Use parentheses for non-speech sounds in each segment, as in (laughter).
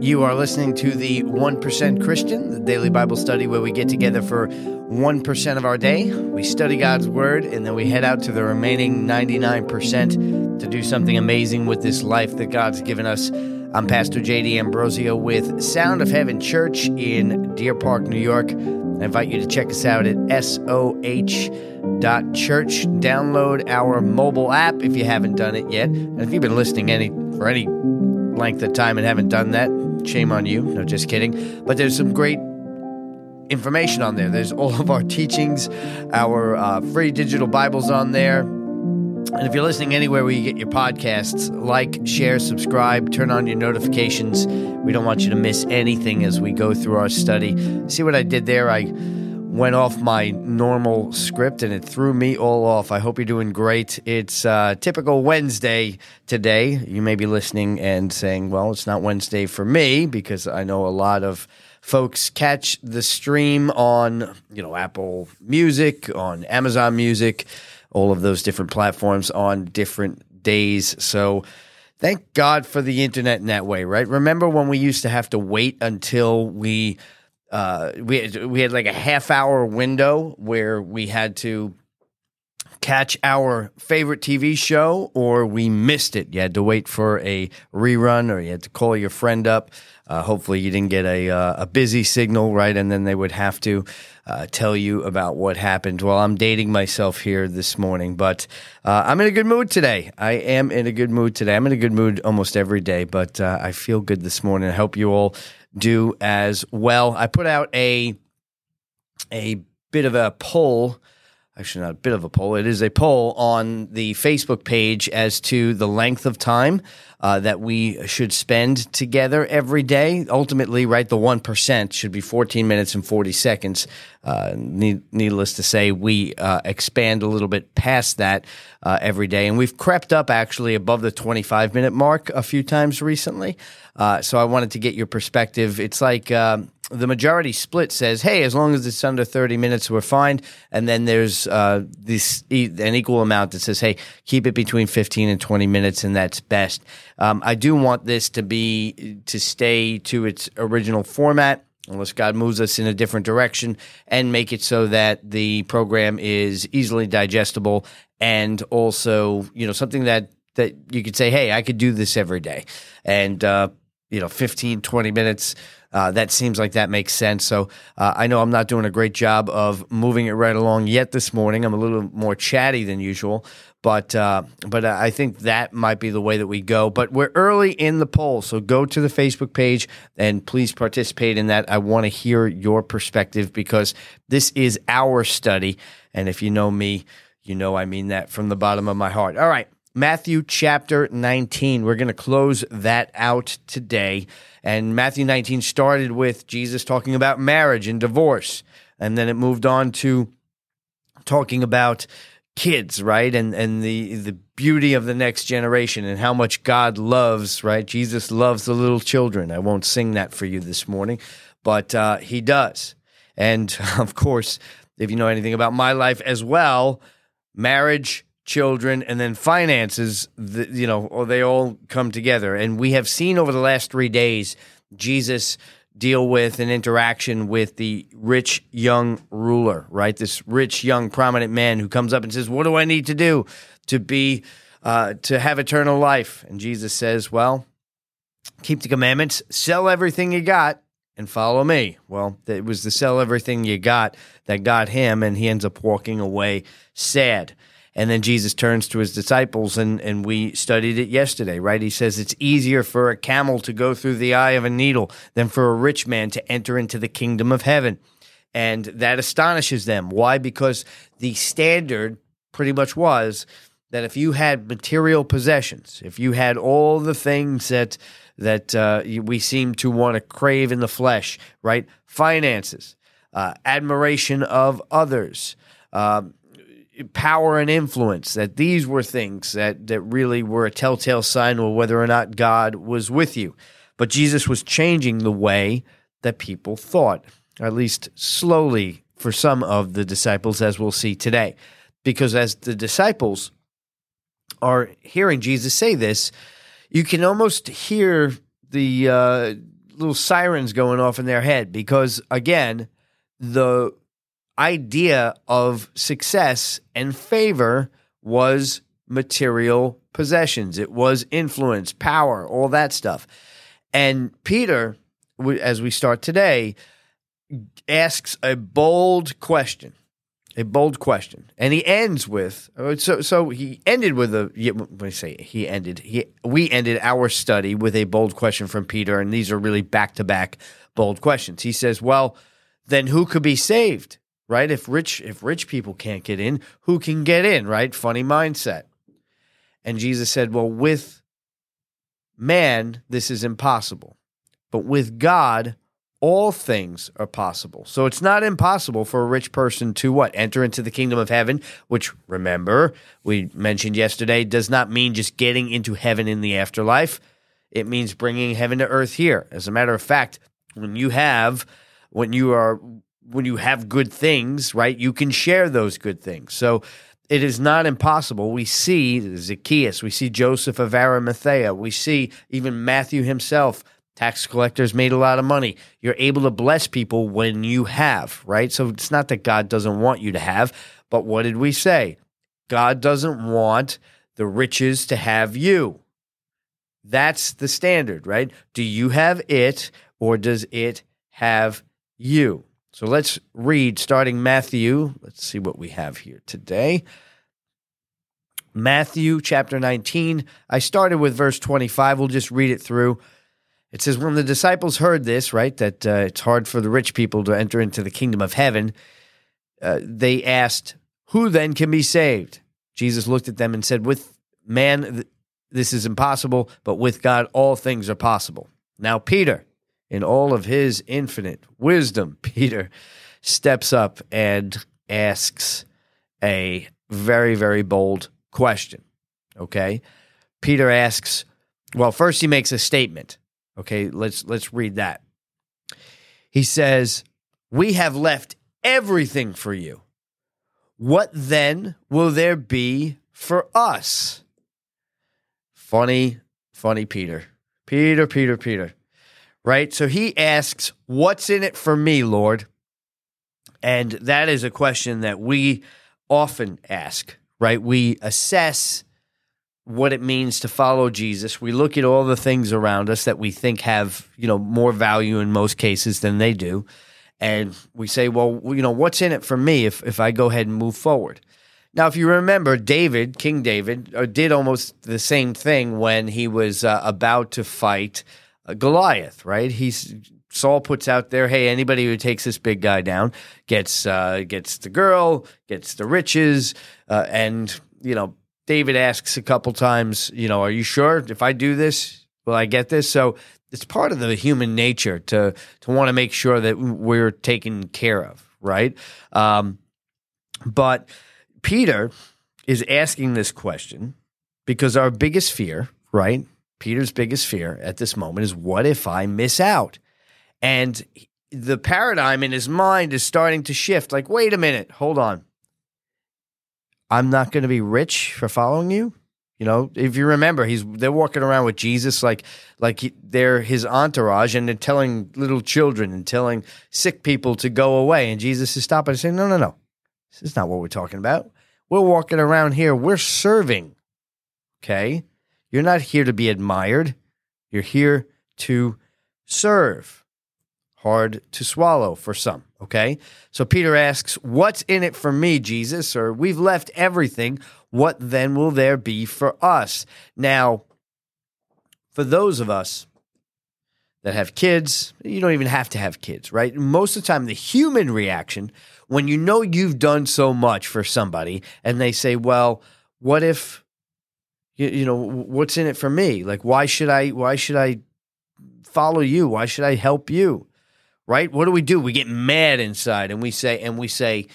You are listening to the 1% Christian, the daily Bible study where we get together for 1% of our day. We study God's Word and then we head out to the remaining 99% to do something amazing with this life that God's given us. I'm Pastor Jay D'Ambrosio with Sound of Heaven Church in Deer Park, New York. I invite you to check us out at soh.church. Download our mobile app if you haven't done it yet. And if you've been listening any for any length of time and haven't done that, shame on you. No, just kidding. But there's some great information on there. There's all of our teachings, our uh, free digital Bibles on there. And if you're listening anywhere where you get your podcasts, like, share, subscribe, turn on your notifications. We don't want you to miss anything as we go through our study. See what I did there? I went off my normal script and it threw me all off. I hope you're doing great. It's uh, typical Wednesday today. You may be listening and saying, well, it's not Wednesday for me because I know a lot of folks catch the stream on, you know, Apple Music, on Amazon Music all of those different platforms on different days. So thank God for the internet in that way, right? Remember when we used to have to wait until we uh, we had, we had like a half hour window where we had to catch our favorite TV show or we missed it. You had to wait for a rerun or you had to call your friend up. Uh, hopefully, you didn't get a uh, a busy signal, right? And then they would have to uh, tell you about what happened. Well, I'm dating myself here this morning, but uh, I'm in a good mood today. I am in a good mood today. I'm in a good mood almost every day, but uh, I feel good this morning. I hope you all do as well. I put out a a bit of a poll actually not a bit of a poll. It is a poll on the Facebook page as to the length of time uh, that we should spend together every day. Ultimately, right, the one percent should be 14 minutes and 40 seconds. Uh, need, needless to say, we uh, expand a little bit past that uh, every day, and we've crept up actually above the 25 minute mark a few times recently. Uh, so I wanted to get your perspective. It's like um, the majority split says, "Hey, as long as it's under 30 minutes, we're fine." And then there's uh, this an equal amount that says, "Hey, keep it between 15 and 20 minutes, and that's best." Um, I do want this to be to stay to its original format. Unless God moves us in a different direction and make it so that the program is easily digestible and also, you know, something that that you could say, hey, I could do this every day. And, uh, you know, 15, 20 minutes uh, that seems like that makes sense. So uh, I know I'm not doing a great job of moving it right along yet this morning. I'm a little more chatty than usual, but uh, but I think that might be the way that we go. But we're early in the poll, so go to the Facebook page and please participate in that. I want to hear your perspective because this is our study, and if you know me, you know I mean that from the bottom of my heart. All right. Matthew chapter 19. We're going to close that out today. And Matthew 19 started with Jesus talking about marriage and divorce. And then it moved on to talking about kids, right? And and the the beauty of the next generation and how much God loves, right? Jesus loves the little children. I won't sing that for you this morning, but uh, he does. And (laughs) of course, if you know anything about my life as well, marriage children, and then finances, the, you know, or they all come together. And we have seen over the last three days Jesus deal with an interaction with the rich young ruler, right? This rich young prominent man who comes up and says, "What do I need to do to be uh, to have eternal life?" And Jesus says, "Well, keep the commandments, sell everything you got." And follow me. Well, it was the sell everything you got that got him, and he ends up walking away sad. And then Jesus turns to his disciples, and, and we studied it yesterday, right? He says it's easier for a camel to go through the eye of a needle than for a rich man to enter into the kingdom of heaven. And that astonishes them. Why? Because the standard pretty much was that if you had material possessions, if you had all the things that that uh, we seem to want to crave in the flesh, right? Finances, uh, admiration of others, um, power and influence, that these were things that, that really were a telltale sign of whether or not God was with you. But Jesus was changing the way that people thought, at least slowly for some of the disciples, as we'll see today. Because as the disciples are hearing Jesus say this, you can almost hear the uh, little sirens going off in their head because again, the idea of success and favor was material possessions. It was influence, power, all that stuff. And Peter, as we start today, asks a bold question. A bold question, and he ends with uh, so. So he ended with a. When I say he ended, he we ended our study with a bold question from Peter, and these are really back to back bold questions. He says, "Well, then who could be saved? Right? If rich if rich people can't get in, who can get in? Right? Funny mindset." And Jesus said, Well, with man, this is impossible. But with God, all things are possible. So it's not impossible for a rich person to what? Enter into the kingdom of heaven, which remember, we mentioned yesterday, does not mean just getting into heaven in the afterlife. It means bringing heaven to earth here. As a matter of fact, when you have when you are when you have good things, right? You can share those good things. So it is not impossible. We see Zacchaeus, we see Joseph of Arimathea, we see even Matthew himself. Tax collectors made a lot of money. You're able to bless people when you have, right? So it's not that God doesn't want you to have, but what did we say? God doesn't want the riches to have you. That's the standard, right? Do you have it or does it have you? So let's read starting Matthew. Let's see what we have here today. Matthew chapter 19. I started with verse 25. We'll just read it through. It says, When the disciples heard this, right, that uh, it's hard for the rich people to enter into the kingdom of heaven, uh, they asked, Who then can be saved? Jesus looked at them and said, With man, th- this is impossible, but with God, all things are possible. Now, Peter, in all of his infinite wisdom, (laughs) Peter steps up and asks a very, very bold question. Okay. Peter asks, well, first he makes a statement. Okay, let's let's read that. He says, "We have left everything for you. What then will there be for us?" Funny, funny Peter. Peter, Peter, Peter right? So he asks, What's in it for me, Lord? And that is a question that we often ask, right? We assess what it means to follow Jesus. We look at all the things around us that we think have, you know, more value in most cases than they do. And we say, well, you know, what's in it for me if, if I go ahead and move forward? Now, if you remember, David, King David, uh, did almost the same thing when he was uh, about to fight Goliath, right? He's Saul puts out there, hey, anybody who takes this big guy down gets uh, gets the girl, gets the riches, uh, and you know David asks a couple times, you know, are you sure if I do this, will I get this? So it's part of the human nature to to want to make sure that we're taken care of, right? Um, but Peter is asking this question because our biggest fear, right, Peter's biggest fear at this moment is what if I miss out? And the paradigm in his mind is starting to shift like, wait a minute, hold on. I'm not going to be rich for following you. You know, if you remember, he's they're walking around with Jesus like like he, they're his entourage, and they're telling little children and telling sick people to go away. And Jesus is stopping and saying, "No, no, no, this is not what we're talking about. We're walking around here. We're serving. Okay, you're not here to be admired. You're here to serve. Hard to swallow for some, okay? So Peter asks, What's in it for me, Jesus? Or we've left everything. What then will there be for us? Now, for those of us that have kids, you don't even have to have kids, right? Most of the time, the human reaction, when you know you've done so much for somebody and they say, Well, what if you, you know what's in it for me? Like why should i why should i follow you? Why should i help you? Right? What do we do? We get mad inside and we say and we say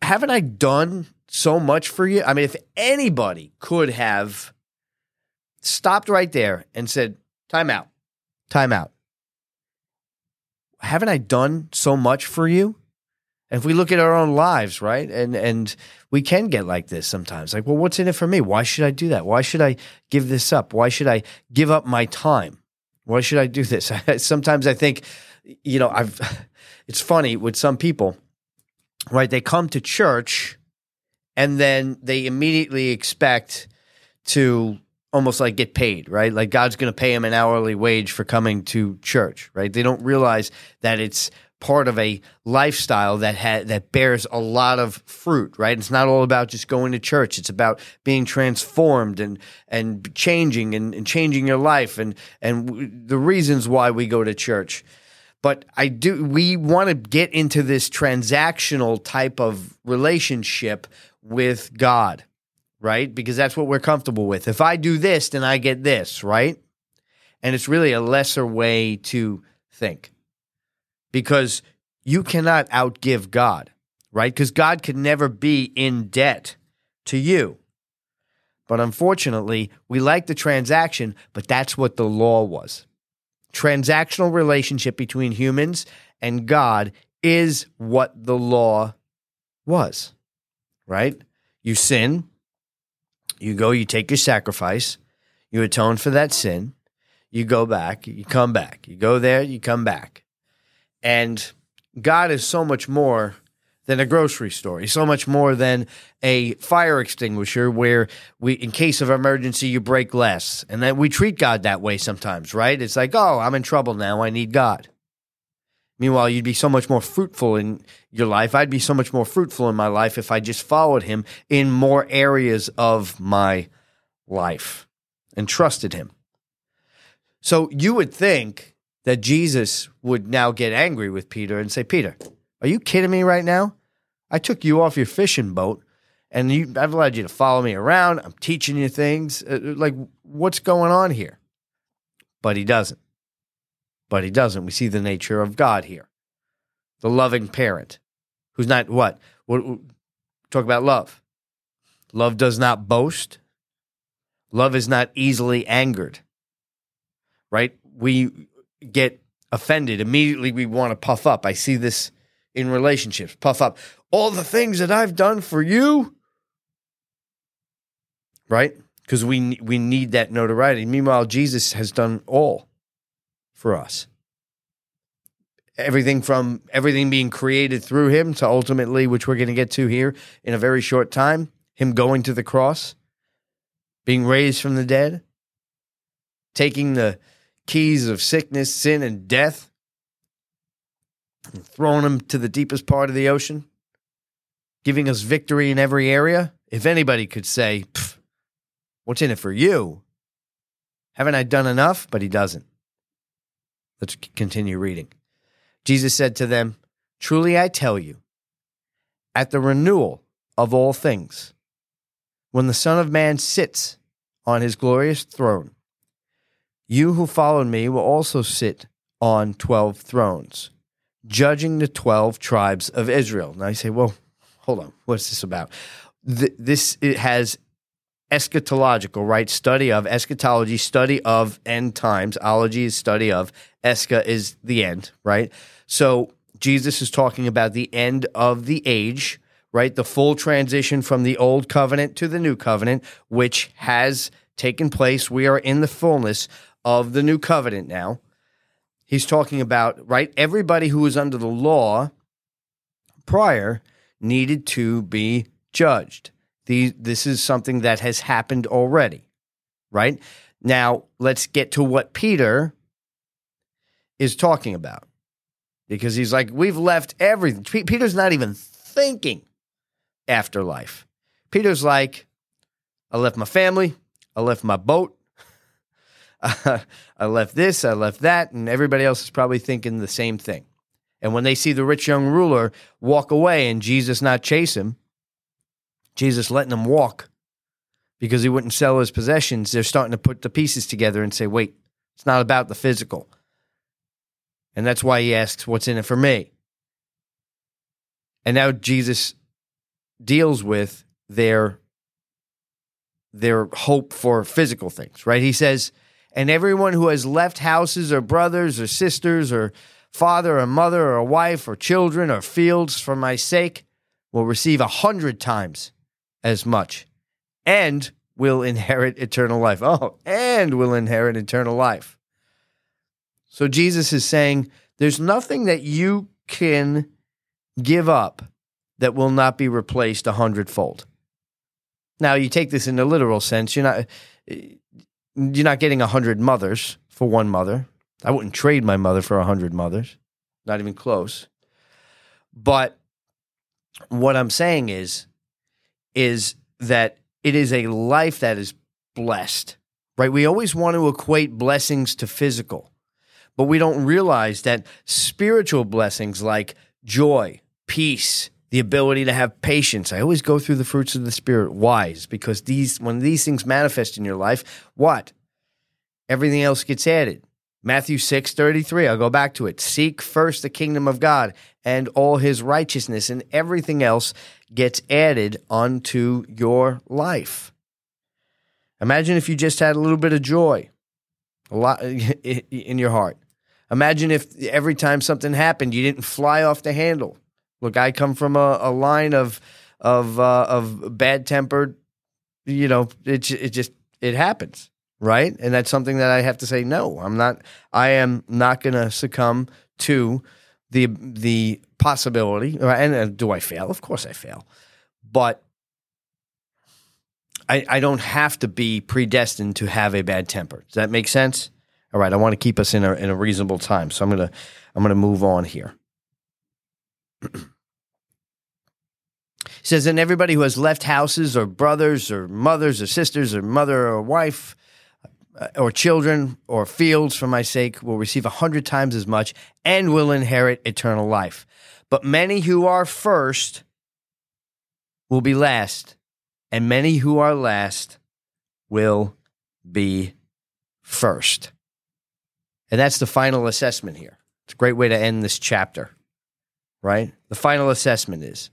haven't i done so much for you? I mean if anybody could have stopped right there and said time out. Time out. Haven't i done so much for you if we look at our own lives, right? And and we can get like this sometimes. Like, well, what's in it for me? Why should I do that? Why should I give this up? Why should I give up my time? Why should I do this? (laughs) Sometimes I think, you know, I've. (laughs) It's funny with some people, right? They come to church, and then they immediately expect to almost like get paid, right? Like God's going to pay them an hourly wage for coming to church, right? They don't realize that it's part of a lifestyle that ha- that bears a lot of fruit, right? It's not all about just going to church. It's about being transformed and and changing and, and changing your life and and w- the reasons why we go to church. But I do we want to get into this transactional type of relationship with God, right? Because that's what we're comfortable with. If I do this, then I get this, right? And it's really a lesser way to think because you cannot outgive God, right? Because God could never be in debt to you. But unfortunately, we like the transaction, but that's what the law was. Transactional relationship between humans and God is what the law was, right? You sin, you go, you take your sacrifice, you atone for that sin, you go back, you come back. You go there, you come back. And God is so much more than a grocery store. He's so much more than a fire extinguisher where we in case of emergency you break glass. And that we treat God that way sometimes, right? It's like, "Oh, I'm in trouble now. I need God." Meanwhile, you'd be so much more fruitful in your life. I'd be so much more fruitful in my life if I just followed him in more areas of my life and trusted him. So you would think that Jesus would now get angry with Peter and say, Peter, are you kidding me right now? I took you off your fishing boat and you, I've allowed you to follow me around. I'm teaching you things. Uh, like, what's going on here? But he doesn't. But he doesn't. We see the nature of God here the loving parent who's not what? what talk about love. Love does not boast. Love is not easily angered. Right? We get offended. Immediately we want to puff up. I see this in relationships. Puff up. All the things that I've done for you. Right? Because we we need that notoriety. Meanwhile, Jesus has done all for us. Everything from everything being created through him to ultimately, which we're going to get to here in a very short time, him going to the cross, being raised from the dead, taking the keys of sickness, sin, and death, and throwing them to the deepest part of the ocean, giving us victory in every area. If anybody could say, What's in it for you? Haven't I done enough? But he doesn't. Let's continue reading. Jesus said to them, Truly I tell you, at the renewal of all things, when the Son of Man sits on his glorious throne, you who followed me will also sit on 12 thrones, judging the 12 tribes of Israel. Now you say, well, hold on, what's this about? This it has eschatological, right? Study of eschatology, study of end times. Ology is study of. Escha is the end, right? So Jesus is talking about the end of the age, right? The full transition from the old covenant to the new covenant, which has taken place. We are in the fullness of the new covenant now. He's talking about, right? Everybody who was under the law prior needed to be judged. The, this is something that has happened already, right? Now, let's get to what Peter is talking about because he's like, we've left everything. P- Peter's not even thinking afterlife. Peter's like, I left my family, I left my boat, (laughs) I left this, I left that, and everybody else is probably thinking the same thing. And when they see the rich young ruler walk away and Jesus not chase him, Jesus letting him walk because he wouldn't sell his possessions, they're starting to put the pieces together and say, wait, it's not about the physical. And that's why he asks, What's in it for me? And now Jesus deals with their their hope for physical things, right? He says, and everyone who has left houses or brothers or sisters or father or mother or wife or children or fields for my sake will receive a hundred times as much and will inherit eternal life. Oh, and will inherit eternal life. So Jesus is saying there's nothing that you can give up that will not be replaced a hundredfold. Now, you take this in a literal sense. You're not you're not getting a hundred mothers for one mother. I wouldn't trade my mother for a hundred mothers, not even close. But what I'm saying is, is that it is a life that is blessed, right? We always want to equate blessings to physical, but we don't realize that spiritual blessings like joy, peace, the ability to have patience. I always go through the fruits of the spirit wise because these when these things manifest in your life, what? Everything else gets added. Matthew 6 33, I'll go back to it. Seek first the kingdom of God and all his righteousness, and everything else gets added unto your life. Imagine if you just had a little bit of joy a lot (laughs) in your heart. Imagine if every time something happened, you didn't fly off the handle. Look, I come from a, a line of of uh, of bad tempered. You know, it it just it happens, right? And that's something that I have to say. No, I'm not. I am not going to succumb to the the possibility. And uh, do I fail? Of course, I fail, but I, I don't have to be predestined to have a bad temper. Does that make sense? All right, I want to keep us in a in a reasonable time, so I'm gonna I'm gonna move on here. (clears throat) he says, and everybody who has left houses or brothers or mothers or sisters or mother or wife uh, or children or fields for my sake will receive a hundred times as much and will inherit eternal life. But many who are first will be last, and many who are last will be first. And that's the final assessment here. It's a great way to end this chapter, right? The final assessment is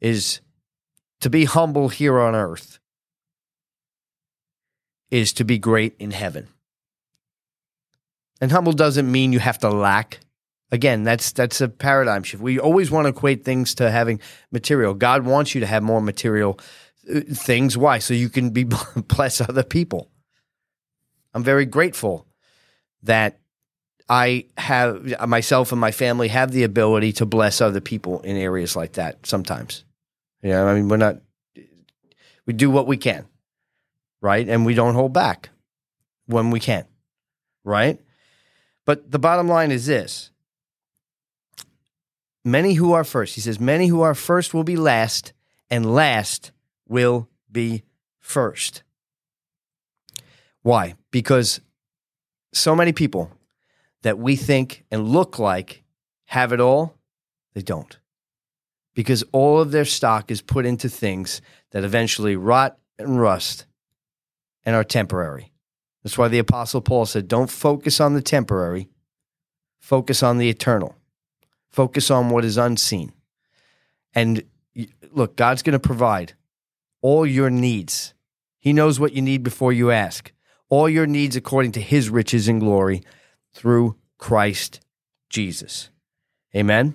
is to be humble here on earth is to be great in heaven. And humble doesn't mean you have to lack. Again, that's that's a paradigm shift. We always want to equate things to having material. God wants you to have more material uh, things. Why? So you can be (laughs) bless other people. I'm very grateful that I have myself and my family have the ability to bless other people in areas like that sometimes. Know, I mean, we're not, we do what we can, right? And we don't hold back when we can, right? But the bottom line is this many who are first, he says, many who are first will be last, and last will be first. Why? Because so many people that we think and look like have it all, they don't. Because all of their stock is put into things that eventually rot and rust and are temporary. That's why the Apostle Paul said, Don't focus on the temporary, focus on the eternal, focus on what is unseen. And look, God's going to provide all your needs. He knows what you need before you ask all your needs according to his riches and glory through Christ Jesus. Amen.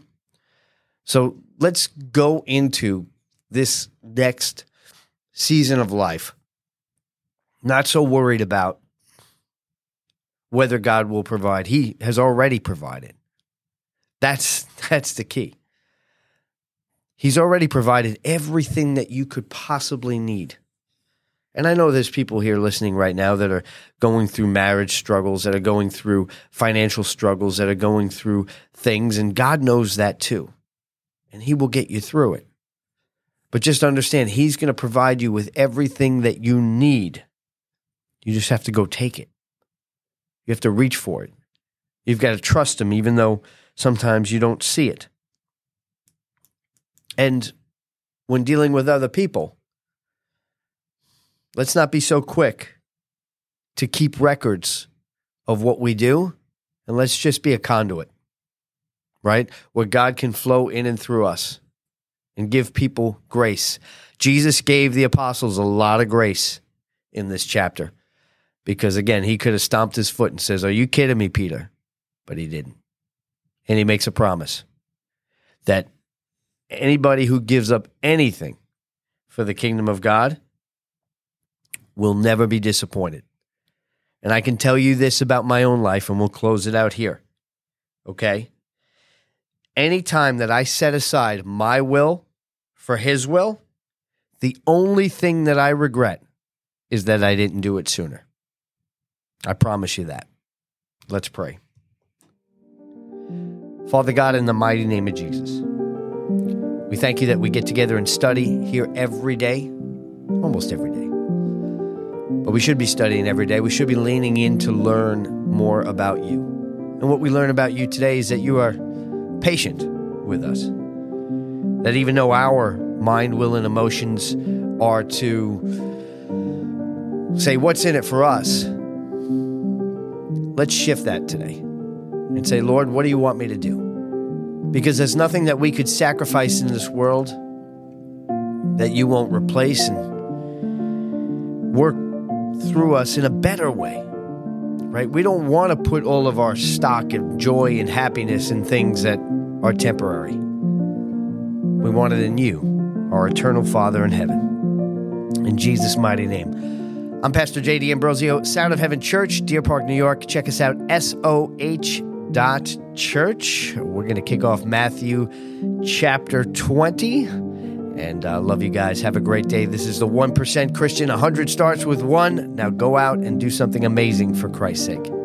So let's go into this next season of life. Not so worried about whether God will provide. He has already provided. That's (laughs) that's the key. He's already provided everything that you could possibly need. And I know there's people here listening right now that are going through marriage struggles, that are going through financial struggles, that are going through things, and God knows that too. And He will get you through it. But just understand, He's going to provide you with everything that you need. You just have to go take it. You have to reach for it. You've got to trust Him, even though sometimes you don't see it. And when dealing with other people, let's not be so quick to keep records of what we do, and let's just be a conduit, right? Where God can flow in and through us and give people grace. Jesus gave the apostles a lot of grace in this chapter because, again, he could have stomped his foot and says, Are you kidding me, Peter? But he didn't. And he makes a promise that anybody who gives up anything for the kingdom of God will never be disappointed. And I can tell you this about my own life, and we'll close it out here. Okay? Anytime that I set aside my will for his will, the only thing that I regret is that I didn't do it sooner. I promise you that. Let's pray. Father God, in the mighty name of Jesus, we thank you that we get together and study here every day, almost every day. But we should be studying every day. We should be leaning in to learn more about you. And what we learn about you today is that you are patient with us. That even though our mind, will, and emotions are to say, What's in it for us? Let's shift that today and say, Lord, what do you want me to do? Because there's nothing that we could sacrifice in this world that you won't replace and work through us in a better way. Right? We don't want to put all of our stock of joy and happiness in things that are temporary. We want it in you, our eternal Father in heaven. In Jesus' mighty name. I'm Pastor Jay D'Ambrosio, Sound of Heaven Church, Deer Park, New York. Check us out, SOH dot church. We're going to kick off Matthew chapter 20. And I uh, love you guys. Have a great day. This is the 1% Christian. 100 starts with one. Now go out and do something amazing for Christ's sake.